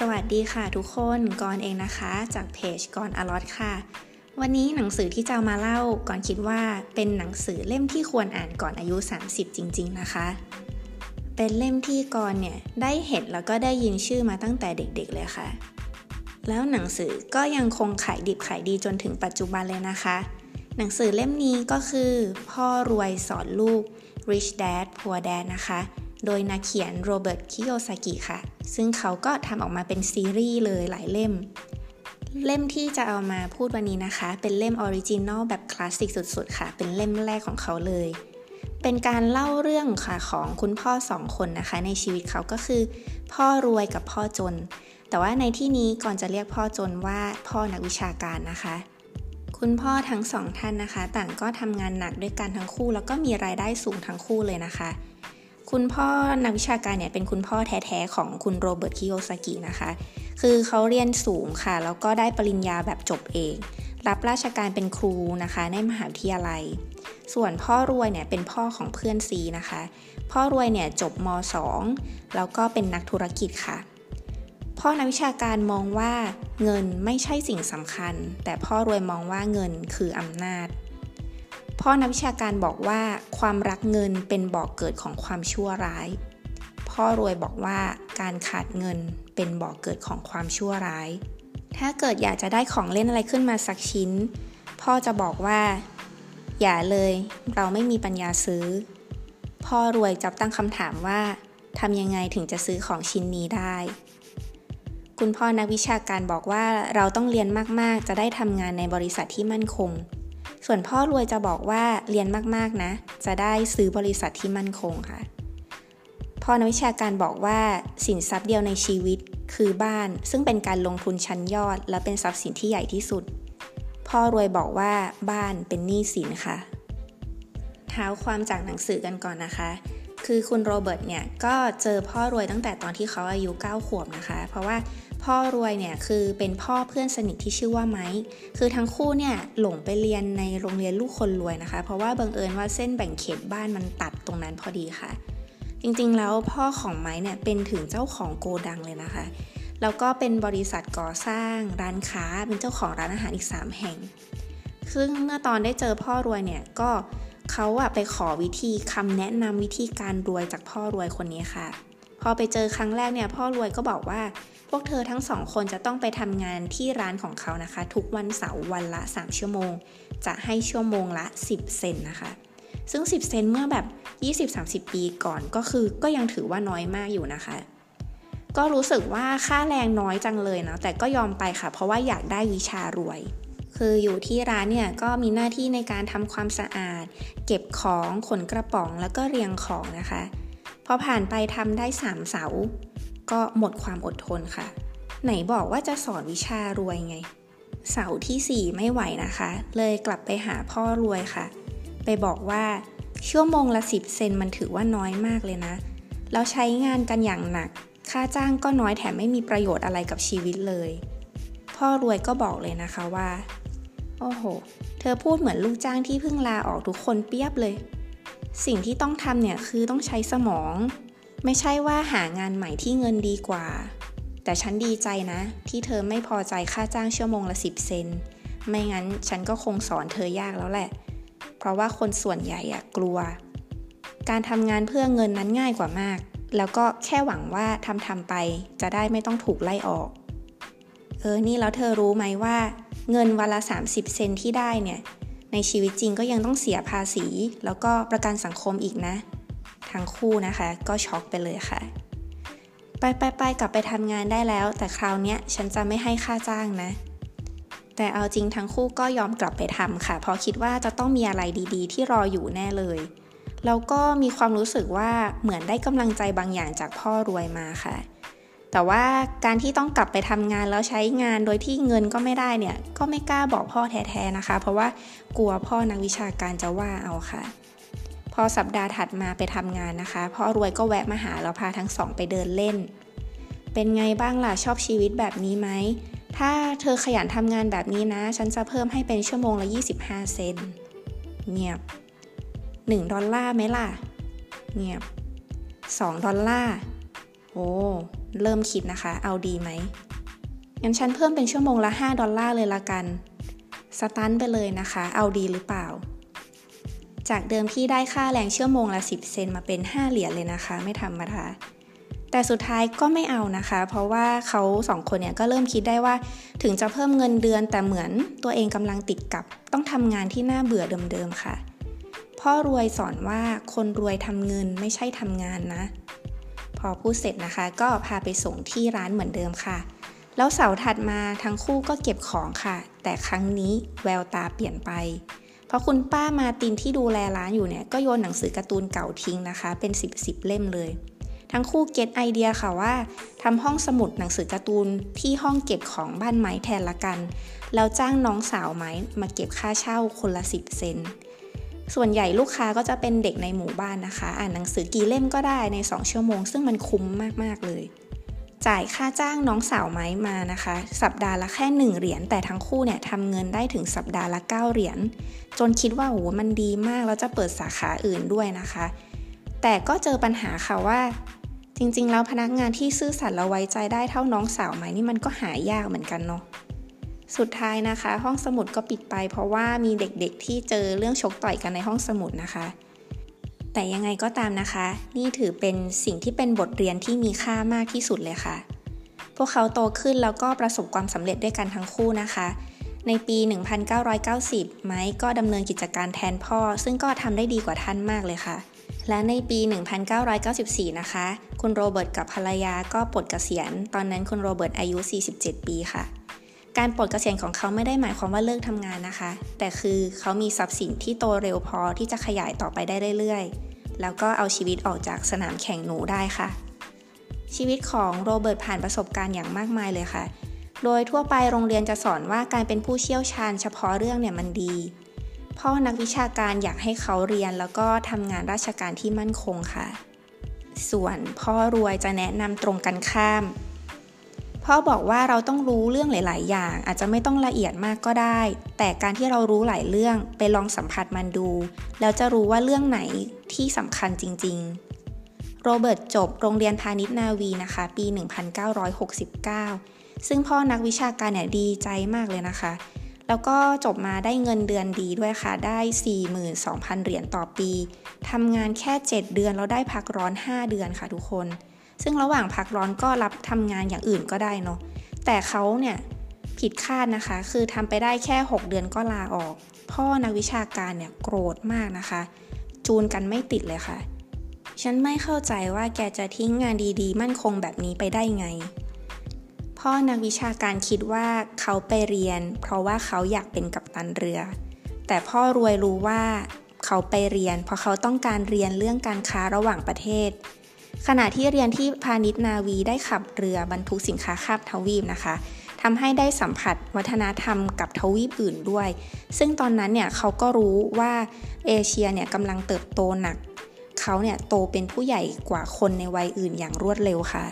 สวัสดีค่ะทุกคนก่อนเองนะคะ จากเพจก่อนอลอตค่ะ วันนี้หนังสือที่จะมาเล่าก่อนคิดว่าเป็นหนังสือเล่มที่ควรอ่านก่อนอายุ 30 จริง ๆ นะคะ เป็นเล่มที่ก่อนเนี่ยได้เห็นแล้วก็ได้ยินชื่อมาตั้งแต่เด็กๆเลยค่ะ แล้วหนังสือก็ยังคงขายดิบขายดีจนถึงปัจจุบันเลยนะคะ หนังสือเล่มนี้ก็คือ พ่อรวยสอนลูก Rich Dad Poor Dad นะคะ โดยนักเขียนโรเบิร์ตคิโยซากิค่ะ ซึ่งเขาก็ทำออกมาเป็นซีรีส์เลยหลายเล่ม เล่มที่จะเอามาพูดวันนี้นะคะ เป็นเล่ม original แบบคลาสสิกสุดๆ ค่ะ เป็นเล่มแรกของเขาเลย เป็นการเล่าเรื่องค่ะของคุณพ่อสองคนนะคะ ในชีวิตเขาก็คือ พ่อรวยกับพ่อจน แต่ว่าในที่นี้ก่อนจะเรียกพ่อจนว่าพ่อนักวิชาการนะคะคุณพ่อทั้งสองท่านนะคะ ต่างก็ทำงานหนักด้วยกันทั้งคู่ แล้วก็มีรายได้สูงทั้งคู่เลยนะคะ คุณพ่อนักวิชาการเนี่ยเป็นคุณพ่อแท้ๆของคุณโรเบิร์ตคิโยซากินะคะ คือเขาเรียนสูงค่ะ แล้วก็ได้ปริญญาแบบจบเอง รับราชการเป็นครูนะคะ ในมหาวิทยาลัย ส่วนพ่อรวยเนี่ยเป็นพ่อของเพื่อนซีนะคะ พ่อรวยเนี่ยจบม .2 แล้วก็เป็นนักธุรกิจค่ะ พ่อนักวิชาการมองว่าเงินไม่ใช่สิ่งสำคัญ แต่พ่อรวยมองว่าเงินคืออำนาจ พ่อนักวิชาการบอกว่าความรักเงินเป็นบ่อกเกิดของความชั่วร้าย พ่อรวยบอกว่าการขาดเงินเป็นบ่อกเกิดของความชั่วร้าย ถ้าเกิดอยากจะได้ของเล่นอะไรขึ้นมาสักชิ้น พ่อจะบอกว่า อย่าเลย เราไม่มีปัญญาซื้อ พ่อรวยจับตั้งคำถามว่าทำยังไงถึงจะซื้อของชิ้นนี้ได้ คุณพ่อนักวิชาการบอกว่าเราต้องเรียนมากๆ จะได้ทำงานในบริษัทที่มั่นคง ส่วนพ่อรวยจะบอกว่าเรียนมากๆนะ จะได้ซื้อบริษัทที่มั่นคงค่ะ พ่อนักวิชาการบอกว่าสินทรัพย์เดียวในชีวิตคือบ้าน ซึ่งเป็นการลงทุนชั้นยอด และเป็นทรัพย์สินที่ใหญ่ที่สุด พ่อรวยบอกว่าบ้านเป็นหนี้สินค่ะ เท้าความจากหนังสือกันก่อนนะคะคือคุณโรเบิร์ตเนี่ยก็เจอพ่อรวยตั้งแต่ตอนที่เขาอายุ 9 ขวบนะคะ เพราะว่า พ่อรวยเนี่ยคือเป็นพ่อเพื่อนสนิทที่ชื่อว่าไม้คือทั้งคู่เนี่ยหลงไปเรียนในโรงเรียนลูกคนรวยนะคะ เพราะว่าบังเอิญว่าเส้นแบ่งเขตบ้านมันตัดตรงนั้นพอดีค่ะ จริงๆแล้วพ่อของไม้เนี่ยเป็นถึงเจ้าของโกดังเลยนะคะ แล้วก็เป็นบริษัทก่อสร้างร้านค้าเป็นเจ้าของร้านอาหารอีก 3 แห่ง ซึ่งเมื่อตอนได้เจอพ่อรวยเนี่ยก็เขาอะไปขอวิธีคำแนะนำวิธีการรวยจากพ่อรวยคนนี้ค่ะ พอไปเจอครั้งแรกเนี่ยพ่อรวยก็บอกว่า วกเธอทั้งสองคนจะต้องไปทำงานที่ร้านของเขานะคะ ทุกวันเสาร์วันละ 3 ชั่วโมง จะให้ชั่วโมงละ 10 เซนนะคะ ซึ่ง 10 เซนเมื่อแบบ 20-30 ปีก่อนก็คือก็ยังถือว่าน้อยมากอยู่นะคะ ก็รู้สึกว่าค่าแรงน้อยจังเลยนะแต่ก็ยอมไปค่ะ เพราะว่าอยากได้วิชารวยคืออยู่ที่ร้านเนี่ยก็มีหน้าที่ในการทำความสะอาด เก็บของขนกระป๋องแล้วก็เรียงของนะคะ พอผ่านไปทำได้ 3 เสา ก็หมดความอดทนค่ะ ไหนบอกว่าจะสอนวิชารวยไง เสาที่ 4 ไม่ไหวนะคะ เลยกลับไปหาพ่อรวยค่ะ ไปบอกว่าชั่วโมงละ 10 เซนมันถือว่าน้อยมากเลยนะ แล้วใช้งานกันอย่างหนัก ค่าจ้างก็น้อยแถมไม่มีประโยชน์อะไรกับชีวิตเลย พ่อรวยก็บอกเลยนะคะว่า โอ้โห เธอพูดเหมือนลูกจ้างที่เพิ่งลาออกทุกคนเปียบเลย สิ่งที่ต้องทำเนี่ยคือต้องใช้สมอง ไม่ใช่ว่าหางานใหม่ที่เงินดีกว่า แต่ฉันดีใจนะ ที่เธอไม่พอใจค่าจ้างชั่วโมงละสิบเซน ไม่งั้นฉันก็คงสอนเธอยากแล้วแหละ เพราะว่าคนส่วนใหญ่อะกลัว การทำงานเพื่อเงินนั้นง่ายกว่ามาก แล้วก็แค่หวังว่าทำทำไปจะได้ไม่ต้องถูกไล่ออก เออ นี่แล้วเธอรู้ไหมว่า เงินวันละ 30 เซนที่ได้เนี่ย ในชีวิตจริงก็ยังต้องเสียภาษี แล้วก็ประกันสังคมอีกนะ ทั้งคู่นะคะ ก็ช็อกไปเลยค่ะ ไปไปไปกลับไปทำงานได้แล้ว แต่คราวนี้ฉันจะไม่ให้ค่าจ้างนะ แต่เอาจริงทั้งคู่ก็ยอมกลับไปทำค่ะ เพราะคิดว่าจะต้องมีอะไรดีๆ ที่รออยู่แน่เลยแล้วก็มีความรู้สึกว่าเหมือนได้กำลังใจบางอย่างจากพ่อรวยมาค่ะ แต่ว่าการที่ต้องกลับไปทำงานแล้วใช้งานโดยที่เงินก็ไม่ได้เนี่ย ก็ไม่กล้าบอกพ่อแท้ๆนะคะ เพราะว่ากลัวพ่อนักวิชาการจะว่าเอาค่ะ พอสัปดาห์ถัดมาไปทำงานนะคะพ่อรวยก็แวะมาหาเราพาทั้งสองไปเดินเล่น เป็นไงบ้างล่ะชอบชีวิตแบบนี้ไหม ถ้าเธอขยันทำงานแบบนี้นะ ฉันจะเพิ่มให้เป็นชั่วโมงละ 25 เซนเงียบ 1 ดอลลาร์ไหมล่ะ เงียบ 2 ดอลลาร์ โอ้ เริ่มคิดนะคะ เอาดีไหมงั้นฉันเพิ่มเป็นชั่วโมงละ 5 ดอลลาร์เลยละกัน สตันไปเลยนะคะ เอาดีหรือเปล่า จากเดิมที่ได้ค่าแรงชั่วโมงละ 10 เซนมาเป็น 5 เหรียญเลยนะคะ ไม่ธรรมดาแต่สุดท้ายก็ไม่เอานะคะ เพราะว่าเขาสองคนเนี่ยก็เริ่มคิดได้ว่าถึงจะเพิ่มเงินเดือนแต่เหมือนตัวเองกำลังติดกับ ต้องทำงานที่น่าเบื่อเดิมๆค่ะ พ่อรวยสอนว่าคนรวยทำเงินไม่ใช่ทำงานนะ พอพูดเสร็จนะคะ ก็พาไปส่งที่ร้านเหมือนเดิมค่ะ แล้วเสาร์ถัดมาทั้งคู่ก็เก็บของค่ะ แต่ครั้งนี้แววตาเปลี่ยนไป เพราะคุณป้ามาตินที่ดูแลร้านอยู่เนี่ยก็โยนหนังสือการ์ตูนเก่าทิ้งนะคะ เป็น 10บสเล่มเลย ทั้งคู่เก็ตไอเดียค่ะว่าทำห้องสมุดหนังสือการ์ตูนที่ห้องเก็บของบ้านไม้แทนละกัน แล้วจ้างน้องสาวไม้มาเก็บค่าเช่าคนละสิบเซนส่วนใหญ่ลูกค้าก็จะเป็นเด็กในหมู่บ้านนะคะ อ่านหนังสือกี่เล่มก็ได้ใน 2 ชั่วโมง ซึ่งมันคุ้มมาก ๆ เลย จ่ายค่าจ้างน้องสาวไม้มานะคะ สัปดาห์ละแค่ 1 เหรียญแต่ทั้งคู่เนี่ยทำเงินได้ถึงสัปดาห์ละ 9 เหรียญจนคิดว่าโอ้มันดีมากแล้วจะเปิดสาขาอื่นด้วยนะคะ แต่ก็เจอปัญหาค่ะว่า จริงๆ แล้วพนักงานที่ซื่อสัตย์และไว้ใจได้เท่าน้องสาวไหมนี่มันก็หายากเหมือนกันเนาะสุดท้ายนะคะ ห้องสมุดก็ปิดไป เพราะว่ามีเด็กๆที่เจอเรื่องชกต่อยกันในห้องสมุดนะคะ แต่ยังไงก็ตามนะคะ นี่ถือเป็นสิ่งที่เป็นบทเรียนที่มีค่ามากที่สุดเลยค่ะ พวกเขาโตขึ้นแล้วก็ประสบความสำเร็จด้วยกันทั้งคู่นะคะ ในปี 1990 ไมค์ก็ดำเนินกิจการแทนพ่อ ซึ่งก็ทำได้ดีกว่าท่านมากเลยค่ะ และในปี 1994 นะคะ คุณโรเบิร์ตกับภรรยาก็ปลดเกษียณ ตอนนั้นคุณโรเบิร์ตอายุ 47 ปีค่ะ การปลดเกษียณของเขาไม่ได้หมายความว่าเลิกทำงานนะคะ แต่คือเขามีทรัพย์สินที่โตเร็วพอที่จะขยายต่อไปได้เรื่อยๆ แล้วก็เอาชีวิตออกจากสนามแข่งหนูได้ค่ะ ชีวิตของโรเบิร์ตผ่านประสบการณ์อย่างมากมายเลยค่ะ โดยทั่วไปโรงเรียนจะสอนว่าการเป็นผู้เชี่ยวชาญเฉพาะเรื่องเนี่ยมันดี พ่อนักวิชาการอยากให้เขาเรียนแล้วก็ทำงานราชการที่มั่นคงค่ะ ส่วนพ่อรวยจะแนะนำตรงกันข้าม พ่อบอกว่าเราต้องรู้เรื่องหลาย ๆ อย่าง อาจจะไม่ต้องละเอียดมากก็ได้ แต่การที่เรารู้หลายเรื่องไปลองสัมผัสมันดู แล้วจะรู้ว่าเรื่องไหนที่สำคัญจริง ๆ โรเบิร์ตจบโรงเรียนพาณิชย์นาวีนะคะ ปี 1969 ซึ่งพ่อนักวิชาการเนี่ยดีใจมากเลยนะคะ แล้วก็จบมาได้เงินเดือนดีด้วยค่ะ ได้ 42,000 เหรียญต่อปีทำงานแค่ 7 เดือนแล้วได้พักร้อน 5 เดือนค่ะทุกคน ซึ่งระหว่างพักร้อนก็รับทำงานอย่างอื่นก็ได้เนาะแต่เขาเนี่ยผิดคาดนะคะ คือทำไปได้แค่ 6 เดือนก็ลาออก พ่อนักวิชาการเนี่ยโกรธมากนะคะ จูนกันไม่ติดเลยค่ะ ฉันไม่เข้าใจว่าแกจะทิ้งงานดีๆ มั่นคงแบบนี้ไปได้ไง พ่อนักวิชาการคิดว่าเขาไปเรียน เพราะว่าเขาอยากเป็นกัปตันเรือ แต่พ่อรวยรู้ว่าเขาไปเรียน เพราะเขาต้องการเรียนเรื่องการค้าระหว่างประเทศ ขณะที่เรียนที่พาณิชย์นาวีได้ขับเรือบรรทุกสินค้าข้ามทวีปนะคะทำให้ได้สัมผัสวัฒนธรรมกับทวีปอื่นด้วย ซึ่งตอนนั้นเนี่ยเขาก็รู้ว่าเอเชียเนี่ยกำลังเติบโตหนัก เขาเนี่ยโตเป็นผู้ใหญ่กว่าคนในวัยอื่นอย่างรวดเร็วค่ะ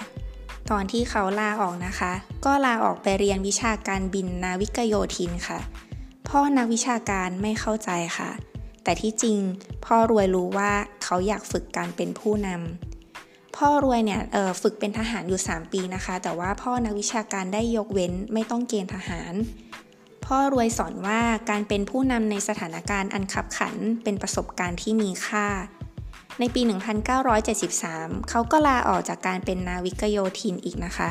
ตอนที่เขาลาออกนะคะ ก็ลาออกไปเรียนวิชาการบินนาวิกโยธินค่ะ พ่อนักวิชาการไม่เข้าใจค่ะ แต่ที่จริงพ่อรวยรู้ว่าเขาอยากฝึกการเป็นผู้นำ พ่อรวยเนี่ยฝึกเป็นทหารอยู่ 3 ปีนะคะ แต่ว่าพ่อนักวิชาการได้ยกเว้นไม่ต้องเกณฑ์ทหาร พ่อรวยสอนว่าการเป็นผู้นำในสถานการณ์อันขับขันเป็นประสบการณ์ที่มีค่า ในปี 1973 เขาก็ลาออกจากการเป็นนาวิกโยธินอีกนะคะ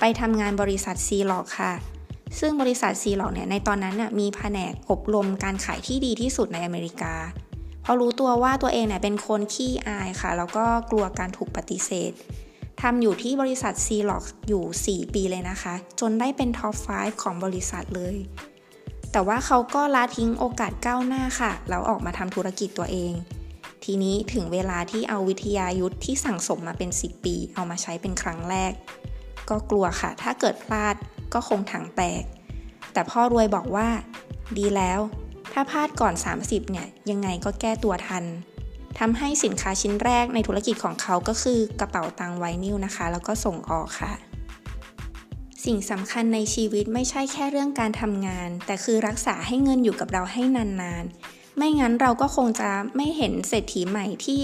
ไปทำงานบริษัทซีหลอกค่ะ ซึ่งบริษัทซีหลอกเนี่ยในตอนนั้นเนี่ยมีแผนกอบรมการขายที่ดีที่สุดในอเมริกา เพราะรู้ตัวว่าตัวเองเนี่ยเป็นคนขี้อายค่ะ แล้วก็กลัวการถูกปฏิเสธทำอยู่ที่บริษัทซีล็อกอยู่ 4 ปีเลยนะคะ จนได้เป็น top 5 ของบริษัทเลย แต่ว่าเขาก็ละทิ้งโอกาสก้าวหน้าค่ะ แล้วออกมาทำธุรกิจตัวเอง ทีนี้ถึงเวลาที่เอาวิทยายุทธที่สั่งสมมาเป็น 10 ปี เอามาใช้เป็นครั้งแรก ก็กลัวค่ะ ถ้าเกิดพลาดก็คงถังแตก แต่พ่อรวยบอกว่า ดีแล้ว ถ้าพลาดก่อน 30 เนี่ย ยังไงก็แก้ตัวทันทำให้สินค้าชิ้นแรกในธุรกิจของเขาก็คือกระเป๋าตังไวนิลนะคะ แล้วก็ส่งออกค่ะ สิ่งสำคัญในชีวิตไม่ใช่แค่เรื่องการทำงาน แต่คือรักษาให้เงินอยู่กับเราให้นานๆ ไม่งั้นเราก็คงจะไม่เห็นเศรษฐีใหม่ที่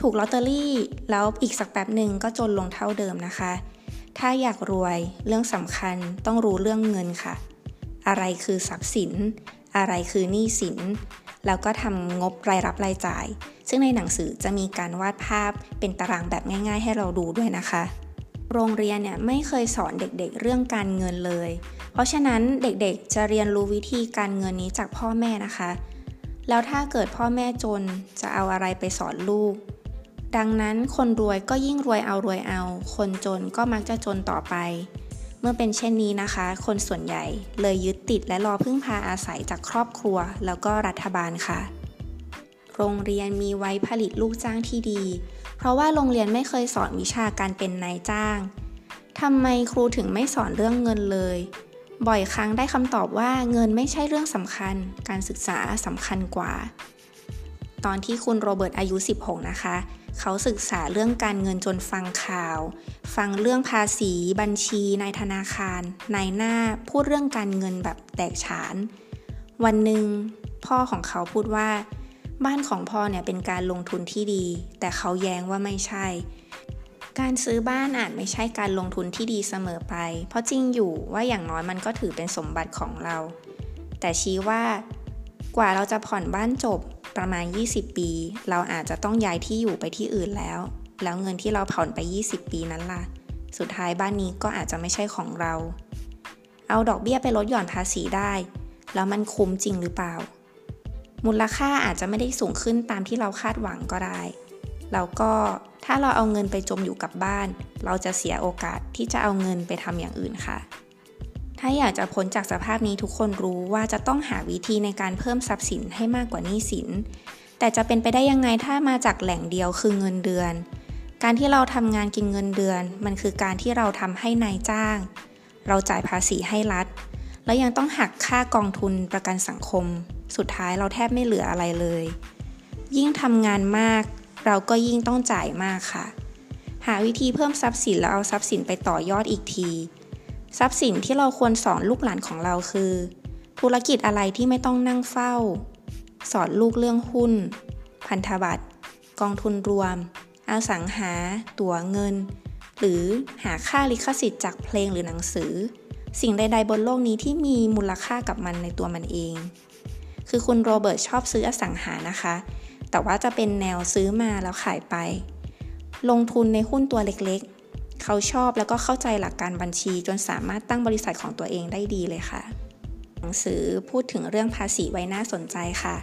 ถูกลอตเตอรี่ แล้วอีกสักแป๊บหนึ่งก็จนลงเท่าเดิมนะคะ ถ้าอยากรวยเรื่องสำคัญต้องรู้เรื่องเงินค่ะ อะไรคือทรัพย์สิน อะไรคือหนี้สิน แล้วก็ทำงบรายรับรายจ่าย ซึ่งในหนังสือจะมีการวาดภาพเป็นตารางแบบง่าย ๆ ให้เราดูด้วยนะคะ โรงเรียนเนี่ยไม่เคยสอนเด็กๆเรื่องการเงินเลย เพราะฉะนั้นเด็กๆจะเรียนรู้วิธีการเงินนี้จากพ่อแม่นะคะ แล้วถ้าเกิดพ่อแม่จนจะเอาอะไรไปสอนลูกดังนั้นคนรวยก็ยิ่งรวยเอารวยเอา คนจนก็มักจะจนต่อไป เมื่อเป็นเช่นนี้นะคะ คนส่วนใหญ่เลยยึดติดและรอพึ่งพาอาศัยจากครอบครัว แล้วก็รัฐบาลค่ะ โรงเรียนมีไว้ผลิตลูกจ้างที่ดี เพราะว่าโรงเรียนไม่เคยสอนวิชาการเป็นนายจ้างทำไมครูถึงไม่สอนเรื่องเงินเลย บ่อยครั้งได้คำตอบว่าเงินไม่ใช่เรื่องสำคัญ การศึกษาสำคัญกว่า ตอนที่คุณโรเบิร์ตอายุ 16 นะคะ เขาศึกษาเรื่องการเงินจนฟังข่าว ฟังเรื่องภาษีบัญชีในธนาคารนายหน้าพูดเรื่องการเงินแบบแตกฉาน วันหนึ่งพ่อของเขาพูดว่า บ้านของพ่อเนี่ยเป็นการลงทุนที่ดี แต่เขาแย้งว่าไม่ใช่ การซื้อบ้านอาจไม่ใช่การลงทุนที่ดีเสมอไป เพราะจริงอยู่ว่าอย่างน้อยมันก็ถือเป็นสมบัติของเรา แต่ชี้ว่า ว่าเราจะผ่อนบ้านจบประมาณ 20 ปี เราอาจจะต้องย้ายที่อยู่ไปที่อื่นแล้ว แล้วเงินที่เราผ่อนไป 20 ปีนั้นล่ะ สุดท้ายบ้านนี้ก็อาจจะไม่ใช่ของเรา เอาดอกเบี้ยไปลดหย่อนภาษีได้ แล้วมันคุ้มจริงหรือเปล่า มูลค่าอาจจะไม่ได้สูงขึ้นตามที่เราคาดหวังก็ได้แล้วก็ถ้าเราเอาเงินไปจมอยู่กับบ้าน เราจะเสียโอกาสที่จะเอาเงินไปทำอย่างอื่นค่ะ ถ้าอยากจะพ้นจากสภาพนี้ทุกคนรู้ว่าจะต้องหาวิธีในการเพิ่มทรัพย์สินให้มากกว่านี้สิน แต่จะเป็นไปได้ยังไงถ้ามาจากแหล่งเดียวคือเงินเดือน การที่เราทำงานกินเงินเดือน มันคือการที่เราทำให้นายจ้าง เราจ่ายภาษีให้รัฐ แล้วยังต้องหักค่ากองทุนประกันสังคม สุดท้ายเราแทบไม่เหลืออะไรเลย ยิ่งทำงานมาก เราก็ยิ่งต้องจ่ายมากค่ะ หาวิธีเพิ่มทรัพย์สินแล้วเอาทรัพย์สินไปต่อยอดอีกที ทรัพย์สินที่เราควรสอนลูกหลานของเราคือ ธุรกิจอะไรที่ไม่ต้องนั่งเฝ้า สอนลูกเรื่องหุ้น พันธบัตร กองทุนรวม อสังหา ตั๋วเงิน หรือหาค่าลิขสิทธิ์จากเพลงหรือหนังสือ สิ่งใด ๆ บนโลกนี้ที่มีมูลค่ากับมันในตัวมันเอง คือคุณโรเบิร์ตชอบซื้ออสังหานะคะ แต่ว่าจะเป็นแนวซื้อมาแล้วขายไป ลงทุนในหุ้นตัวเล็ก เขาชอบแล้วก็เข้าใจหลักการบัญชีจนสามารถตั้งบริษัทของตัวเองได้ดีเลยค่ะ หนังสือพูดถึงเรื่องภาษีไว้น่าสนใจค่ะ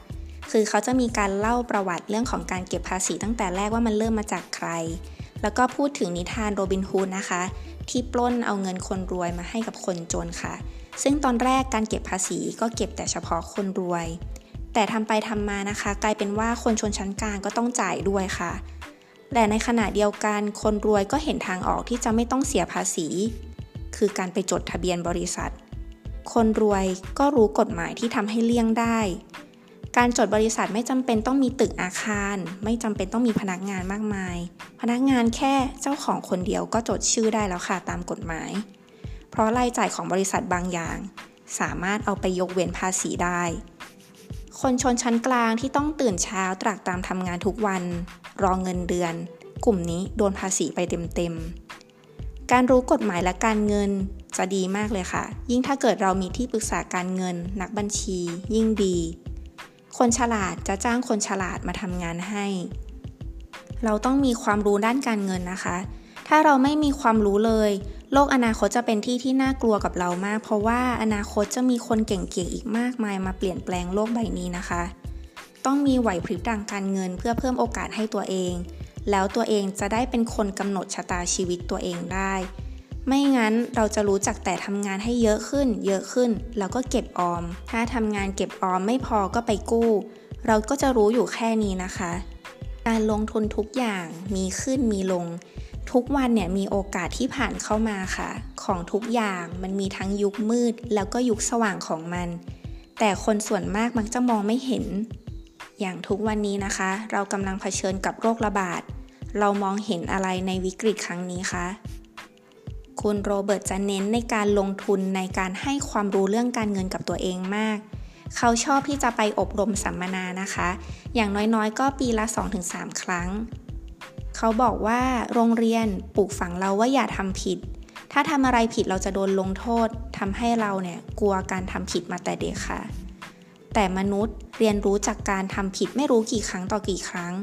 คือเขาจะมีการเล่าประวัติเรื่องของการเก็บภาษีตั้งแต่แรกว่ามันเริ่มมาจากใคร แล้วก็พูดถึงนิทานโรบินฮูดนะคะ ที่ปล้นเอาเงินคนรวยมาให้กับคนจนค่ะ ซึ่งตอนแรกการเก็บภาษีก็เก็บแต่เฉพาะคนรวย แต่ทำไปทำมานะคะ กลายเป็นว่าคนชนชั้นกลางก็ต้องจ่ายด้วยค่ะ แต่ในขณะเดียวกันคนรวยก็เห็นทางออกที่จะไม่ต้องเสียภาษี คือการไปจดทะเบียนบริษัท คนรวยก็รู้กฎหมายที่ทำให้เลี่ยงได้ การจดบริษัทไม่จำเป็นต้องมีตึกอาคาร ไม่จำเป็นต้องมีพนักงานมากมาย พนักงานแค่เจ้าของคนเดียวก็จดชื่อได้แล้วค่ะตามกฎหมาย เพราะรายจ่ายของบริษัทบางอย่าง สามารถเอาไปยกเว้นภาษีได้ คนชนชั้นกลางที่ต้องตื่นเช้าตรากตามทำงานทุกวัน รอเงินเดือน กลุ่มนี้โดนภาษีไปเต็มๆ การรู้กฎหมายและการเงินจะดีมากเลยค่ะ ยิ่งถ้าเกิดเรามีที่ปรึกษาการเงิน นักบัญชี ยิ่งดี คนฉลาดจะจ้างคนฉลาดมาทำงานให้ เราต้องมีความรู้ด้านการเงินนะคะ ถ้าเราไม่มีความรู้เลย โลกอนาคตจะเป็นที่ที่น่ากลัวกับเรามาก เพราะว่าอนาคตจะมีคนเก่งๆอีกมากมายมาเปลี่ยนแปลงโลกใบนี้นะคะ ต้องมีไหวพริบทางการเงินเพื่อเพิ่มโอกาสให้ตัวเอง แล้วตัวเองจะได้เป็นคนกำหนดชะตาชีวิตตัวเองได้ ไม่งั้นเราจะรู้จักแต่ทำงานให้เยอะขึ้น เยอะขึ้น แล้วก็เก็บออม ถ้าทำงานเก็บออมไม่พอก็ไปกู้ เราก็จะรู้อยู่แค่นี้นะคะ การลงทุนทุกอย่างมีขึ้นมีลง ทุกวันเนี่ยมีโอกาสที่ผ่านเข้ามาค่ะ ของทุกอย่างมันมีทั้งยุคมืดแล้วก็ยุคสว่างของมัน แต่คนส่วนมากมักจะมองไม่เห็น อย่างทุกวันนี้นะคะ เรากำลังเผชิญกับโรคระบาด เรามองเห็นอะไรในวิกฤตครั้งนี้คะคุณโรเบิร์ตจะเน้นในการลงทุนในการให้ความรู้เรื่องการเงินกับตัวเองมาก เขาชอบที่จะไปอบรมสัมมนานะคะ อย่างน้อยๆ ก็ปีละ 2-3 ครั้ง เขาบอกว่าโรงเรียนปลูกฝังเราว่าอย่าทำผิด ถ้าทำอะไรผิดเราจะโดนลงโทษทำให้เราเนี่ยกลัวการทำผิดมาแต่เด็กค่ะ แต่มนุษย์เรียนรู้จากการทำผิดไม่รู้กี่ครั้งต่อกี่ครั้ง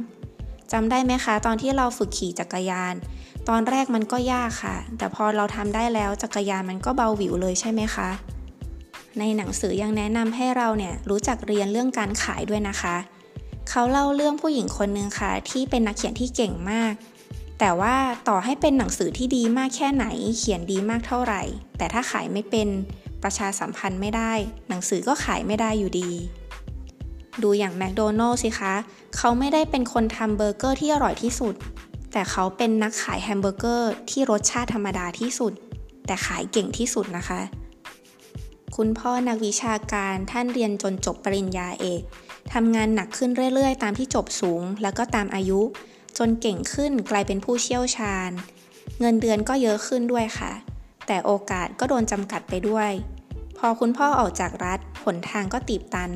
จำได้ไหมคะ ตอนที่เราฝึกขี่จักรยาน ตอนแรกมันก็ยากค่ะ แต่พอเราทำได้แล้วจักรยานมันก็เบาหวิวเลยใช่ไหมคะ ในหนังสือยังแนะนำให้เราเนี่ยรู้จักเรียนเรื่องการขายด้วยนะคะ เขาเล่าเรื่องผู้หญิงคนหนึ่งค่ะ ที่เป็นนักเขียนที่เก่งมาก แต่ว่าต่อให้เป็นหนังสือที่ดีมากแค่ไหน เขียนดีมากเท่าไหร่ แต่ถ้าขายไม่เป็นประชาสัมพันธ์ไม่ได้ หนังสือก็ขายไม่ได้อยู่ดี ดูอย่างแมคโดนัลล์สิคะ เขาไม่ได้เป็นคนทำเบอร์เกอร์ที่อร่อยที่สุด แต่เขาเป็นนักขายแฮมเบอร์เกอร์ที่รสชาติธรรมดาที่สุด แต่ขายเก่งที่สุดนะคะคุณพ่อนักวิชาการท่านเรียนจนจบปริญญาเอก ทำงานหนักขึ้นเรื่อยๆ ตามที่จบสูง แล้วก็ตามอายุ จนเก่งขึ้นกลายเป็นผู้เชี่ยวชาญ เงินเดือนก็เยอะขึ้นด้วยค่ะ แต่โอกาสก็โดนจำกัดไปด้วย พอคุณพ่อออกจากรัฐหนทางก็ตีบตัน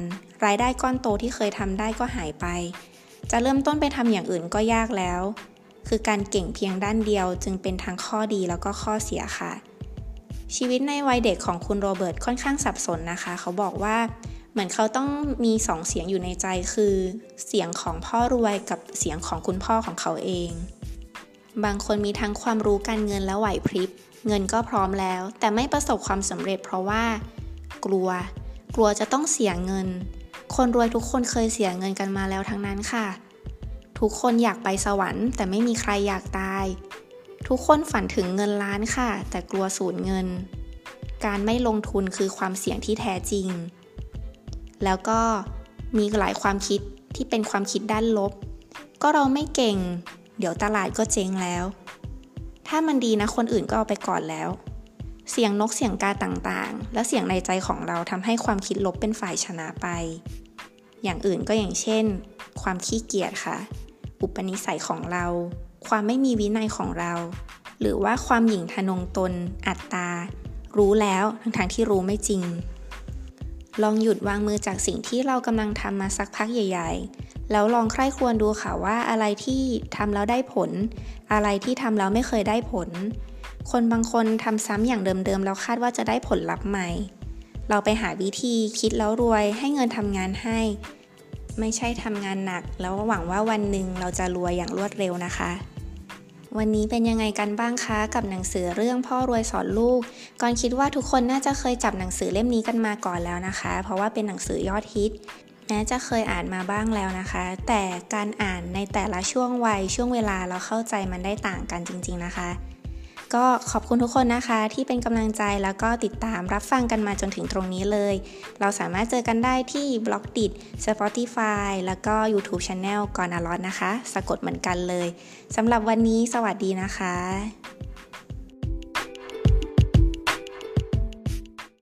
รายได้ก้อนโตที่เคยทำได้ก็หายไป จะเริ่มต้นไปทำอย่างอื่นก็ยากแล้ว คือการเก่งเพียงด้านเดียวจึงเป็นทั้งข้อดีแล้วก็ข้อเสียค่ะชีวิตในวัยเด็กของคุณโรเบิร์ตค่อนข้างสับสนนะคะ เขาบอกว่า เหมือนเขาต้องมีสองเสียงอยู่ในใจคือเสียงของพ่อรวยกับเสียงของคุณพ่อของเขาเอง บางคนมีทั้งความรู้การเงินและไหวพริบ เงินก็พร้อมแล้ว แต่ไม่ประสบความสำเร็จเพราะว่า กลัว กลัวจะต้องเสียเงิน คนรวยทุกคนเคยเสียเงินกันมาแล้วทั้งนั้นค่ะ ทุกคนอยากไปสวรรค์ แต่ไม่มีใครอยากตาย ทุกคนฝันถึงเงินล้านค่ะ แต่กลัวสูญเงิน การไม่ลงทุนคือความเสี่ยงที่แท้จริง แล้วก็มีหลายความคิดที่เป็นความคิดด้านลบ ก็เราไม่เก่ง เดี๋ยวตลาดก็เจ๊งแล้ว ถ้ามันดีนะคนอื่นก็เอาไปก่อนแล้ว เสียงนกเสียงกาต่างๆ และเสียงในใจของเราทำให้ความคิดลบเป็นฝ่ายชนะไป อย่างอื่นก็อย่างเช่น ความขี้เกียจค่ะ อุปนิสัยของเรา ความไม่มีวินัยของเรา หรือว่าความหยิ่งทะนงตน อัตตา รู้แล้วทั้งทที่รู้ไม่จริง ลองหยุดวางมือจากสิ่งที่เรากำลังทำมาสักพักใหญ่ ๆ แล้วลองใคร่ควรดูค่ะว่าอะไรที่ทำแล้วได้ผล อะไรที่ทำแล้วไม่เคยได้ผล คนบางคนทำซ้ำอย่างเดิมๆแล้วคาดว่าจะได้ผลลัพธ์ใหม่ เราไปหาวิธีคิดแล้วรวยให้เงินทำงานให้ ไม่ใช่ทำงานหนัก แล้วหวังว่าวันหนึ่งเราจะรวยอย่างรวดเร็วนะคะ วันนี้เป็นยังไงกันบ้างคะกับหนังสือเรื่องพ่อรวยสอนลูก ก่อนคิดว่าทุกคนน่าจะเคยจับหนังสือเล่มนี้กันมาก่อนแล้วนะคะ เพราะว่าเป็นหนังสือยอดฮิตแม้จะเคยอ่านมาบ้างแล้วนะคะ แต่การอ่านในแต่ละช่วงวัยช่วงเวลาเราเข้าใจมันได้ต่างกันจริง ๆนะคะ ก็ขอบคุณทุกคนนะคะ ที่เป็นกำลังใจแล้วก็ติดตามรับฟังกันมาจนถึงตรงนี้เลย เราสามารถเจอกันได้ที่บล็อกดิ Spotify แล้วก็ YouTube Channel ก่อนอลอดนะคะ สะกดเหมือนกันเลยสำหรับวันนี้สวัสดีนะคะ